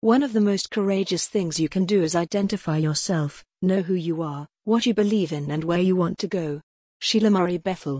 One of the most courageous things you can do is identify yourself, know who you are, what you believe in, and where you want to go. Sheila Murray Bethel